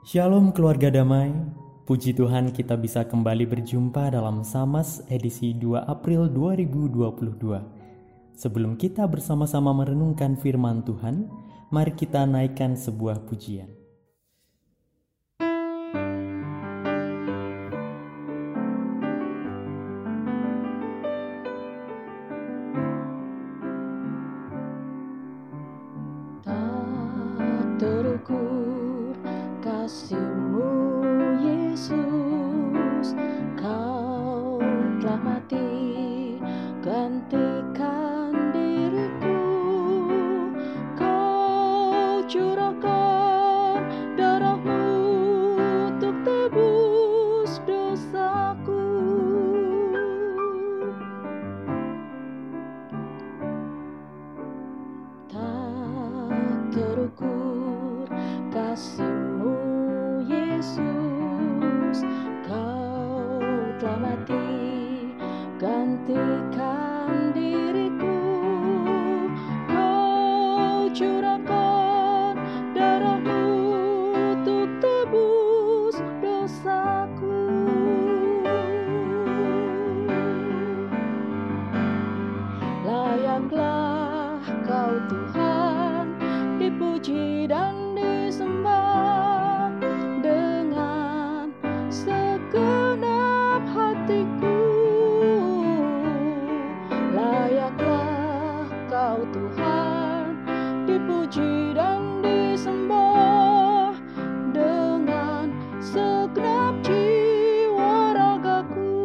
Shalom keluarga damai, puji Tuhan kita bisa kembali berjumpa dalam Samas edisi 2 April 2022. Sebelum kita bersama-sama merenungkan firman Tuhan, mari kita naikkan sebuah pujian. gantikan diriku. Kau curahkan darahmu untuk tebus dosaku. Layaklah kau Tuhan dipuji dan Tuhan dipuji dan disembah dengan segenap jiwa ragaku.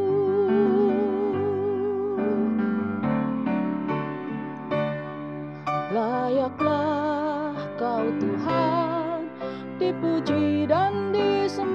Layaklah kau Tuhan dipuji dan disembah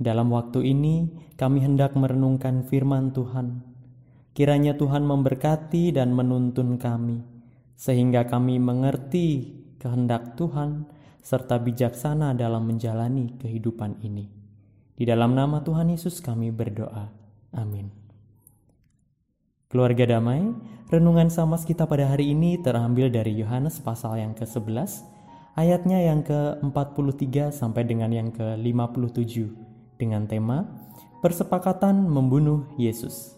Dalam waktu ini, kami hendak merenungkan firman Tuhan. Kiranya Tuhan memberkati dan menuntun kami, sehingga kami mengerti kehendak Tuhan serta bijaksana dalam menjalani kehidupan ini. Di dalam nama Tuhan Yesus kami berdoa. Amin. Keluarga damai, renungan samas kita pada hari ini terambil dari Yohanes pasal yang ke-11, ayatnya yang ke-43 sampai dengan yang ke-57 dengan tema Persepakatan membunuh Yesus.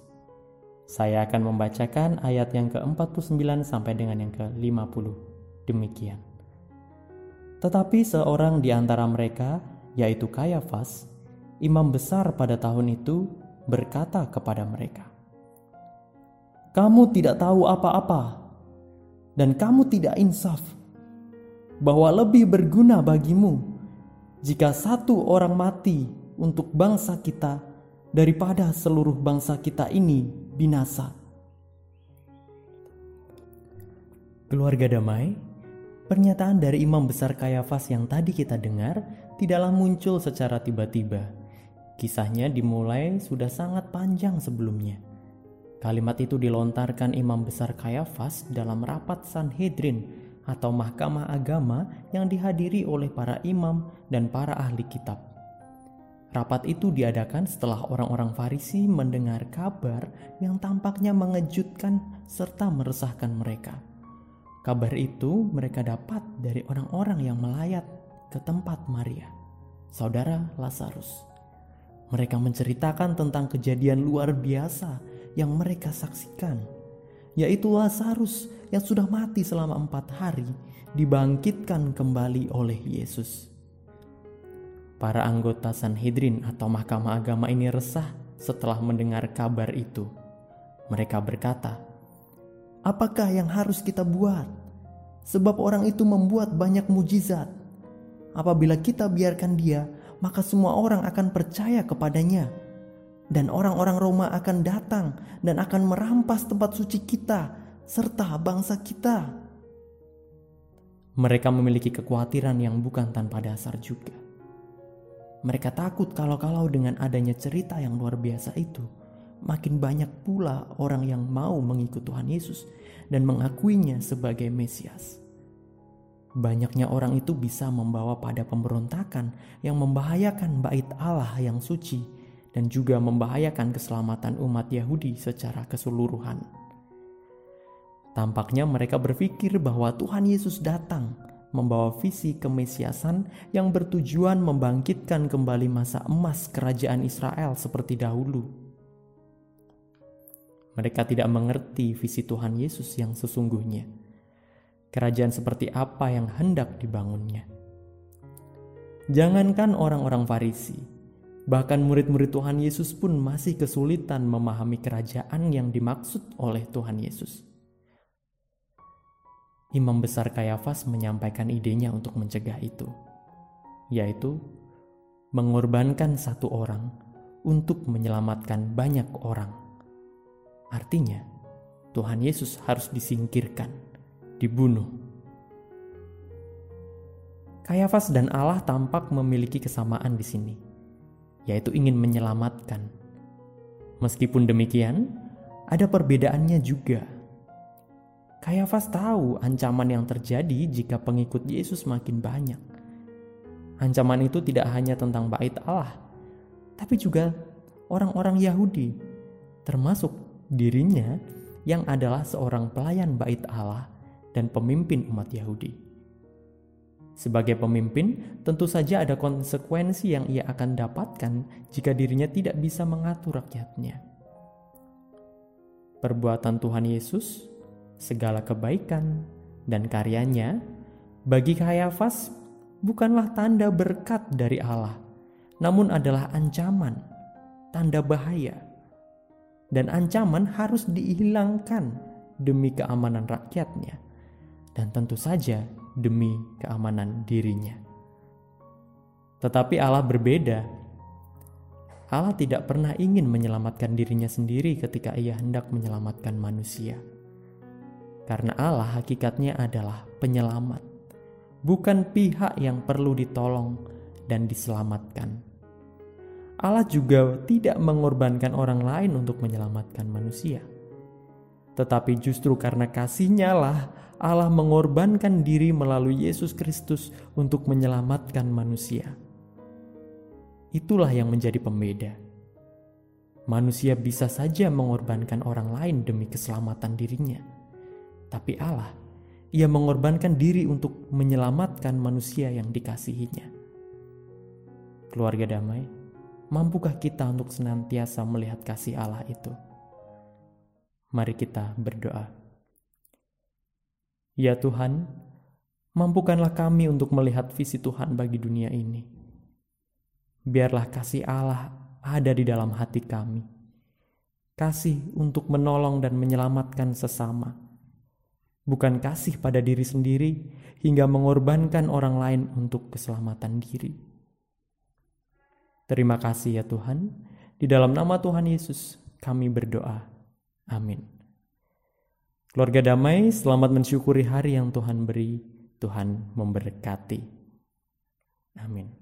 Saya akan membacakan ayat yang ke-49 sampai dengan yang ke-50. Demikian. Tetapi seorang di antara mereka, yaitu Kayafas, imam besar pada tahun itu, berkata kepada mereka, kamu tidak tahu apa-apa, dan kamu tidak insaf, bahwa lebih berguna bagimu jika satu orang mati untuk bangsa kita daripada seluruh bangsa kita ini binasa. Keluarga damai, pernyataan dari imam besar Kayafas yang tadi kita dengar tidaklah muncul secara tiba-tiba. Kisahnya dimulai sudah sangat panjang sebelumnya Kalimat itu dilontarkan Imam Besar Kayafas dalam rapat Sanhedrin atau mahkamah agama yang dihadiri oleh para imam dan para ahli kitab. Rapat itu diadakan setelah orang-orang Farisi mendengar kabar yang tampaknya mengejutkan serta meresahkan mereka. Kabar itu mereka dapat dari orang-orang yang melayat ke tempat Maria, saudara Lazarus. Mereka menceritakan tentang kejadian luar biasa yang mereka saksikan, yaitu Lazarus yang sudah mati selama empat hari dibangkitkan kembali oleh Yesus. Para anggota Sanhedrin atau Mahkamah Agama ini resah setelah mendengar kabar itu. Mereka berkata, "Apakah yang harus kita buat? Sebab orang itu membuat banyak mujizat. Apabila kita biarkan dia, maka semua orang akan percaya kepadanya." dan orang-orang Roma akan datang dan akan merampas tempat suci kita serta bangsa kita. Mereka memiliki kekhawatiran yang bukan tanpa dasar juga. Mereka takut kalau-kalau dengan adanya cerita yang luar biasa itu, makin banyak pula orang yang mau mengikut Tuhan Yesus dan mengakuinya sebagai Mesias. Banyaknya orang itu bisa membawa pada pemberontakan yang membahayakan bait Allah yang suci dan juga membahayakan keselamatan umat Yahudi secara keseluruhan. Tampaknya mereka berpikir bahwa Tuhan Yesus datang membawa visi kemesiasan yang bertujuan membangkitkan kembali masa emas kerajaan Israel seperti dahulu. Mereka tidak mengerti visi Tuhan Yesus yang sesungguhnya. Kerajaan seperti apa yang hendak dibangunnya. Jangankan orang-orang Farisi, Bahkan murid-murid Tuhan Yesus pun masih kesulitan memahami kerajaan yang dimaksud oleh Tuhan Yesus. Imam besar Kayafas menyampaikan idenya untuk mencegah itu, yaitu mengorbankan satu orang untuk menyelamatkan banyak orang. Artinya, Tuhan Yesus harus disingkirkan, dibunuh. Kayafas dan Allah tampak memiliki kesamaan di sini yaitu ingin menyelamatkan. Meskipun demikian, ada perbedaannya juga. Kayafas tahu ancaman yang terjadi jika pengikut Yesus makin banyak. Ancaman itu tidak hanya tentang bait Allah, tapi juga orang-orang Yahudi, termasuk dirinya yang adalah seorang pelayan bait Allah dan pemimpin umat Yahudi. Sebagai pemimpin, tentu saja ada konsekuensi yang ia akan dapatkan jika dirinya tidak bisa mengatur rakyatnya. Perbuatan Tuhan Yesus, segala kebaikan, dan karyanya bagi Kayafas bukanlah tanda berkat dari Allah, namun adalah ancaman, tanda bahaya. Dan ancaman harus dihilangkan demi keamanan rakyatnya. Dan tentu saja demi keamanan dirinya. Tetapi Allah berbeda. Allah tidak pernah ingin menyelamatkan dirinya sendiri ketika Ia hendak menyelamatkan manusia, karena Allah hakikatnya adalah penyelamat, bukan pihak yang perlu ditolong dan diselamatkan. Allah juga tidak mengorbankan orang lain untuk menyelamatkan manusia, tetapi justru karena kasihnya lah Allah mengorbankan diri melalui Yesus Kristus untuk menyelamatkan manusia. Itulah yang menjadi pembeda. Manusia bisa saja mengorbankan orang lain demi keselamatan dirinya, tapi Allah, Ia mengorbankan diri untuk menyelamatkan manusia yang dikasihinya. Keluarga damai, mampukah kita untuk senantiasa melihat kasih Allah itu? Mari kita berdoa. Ya Tuhan, mampukanlah kami untuk melihat visi Tuhan bagi dunia ini. Biarlah kasih Allah ada di dalam hati kami. Kasih untuk menolong dan menyelamatkan sesama. Bukan kasih pada diri sendiri hingga mengorbankan orang lain untuk keselamatan diri. Terima kasih ya Tuhan. Di dalam nama Tuhan Yesus kami berdoa. Amin. Keluarga damai, selamat mensyukuri hari yang Tuhan beri. Tuhan memberkati. Amin.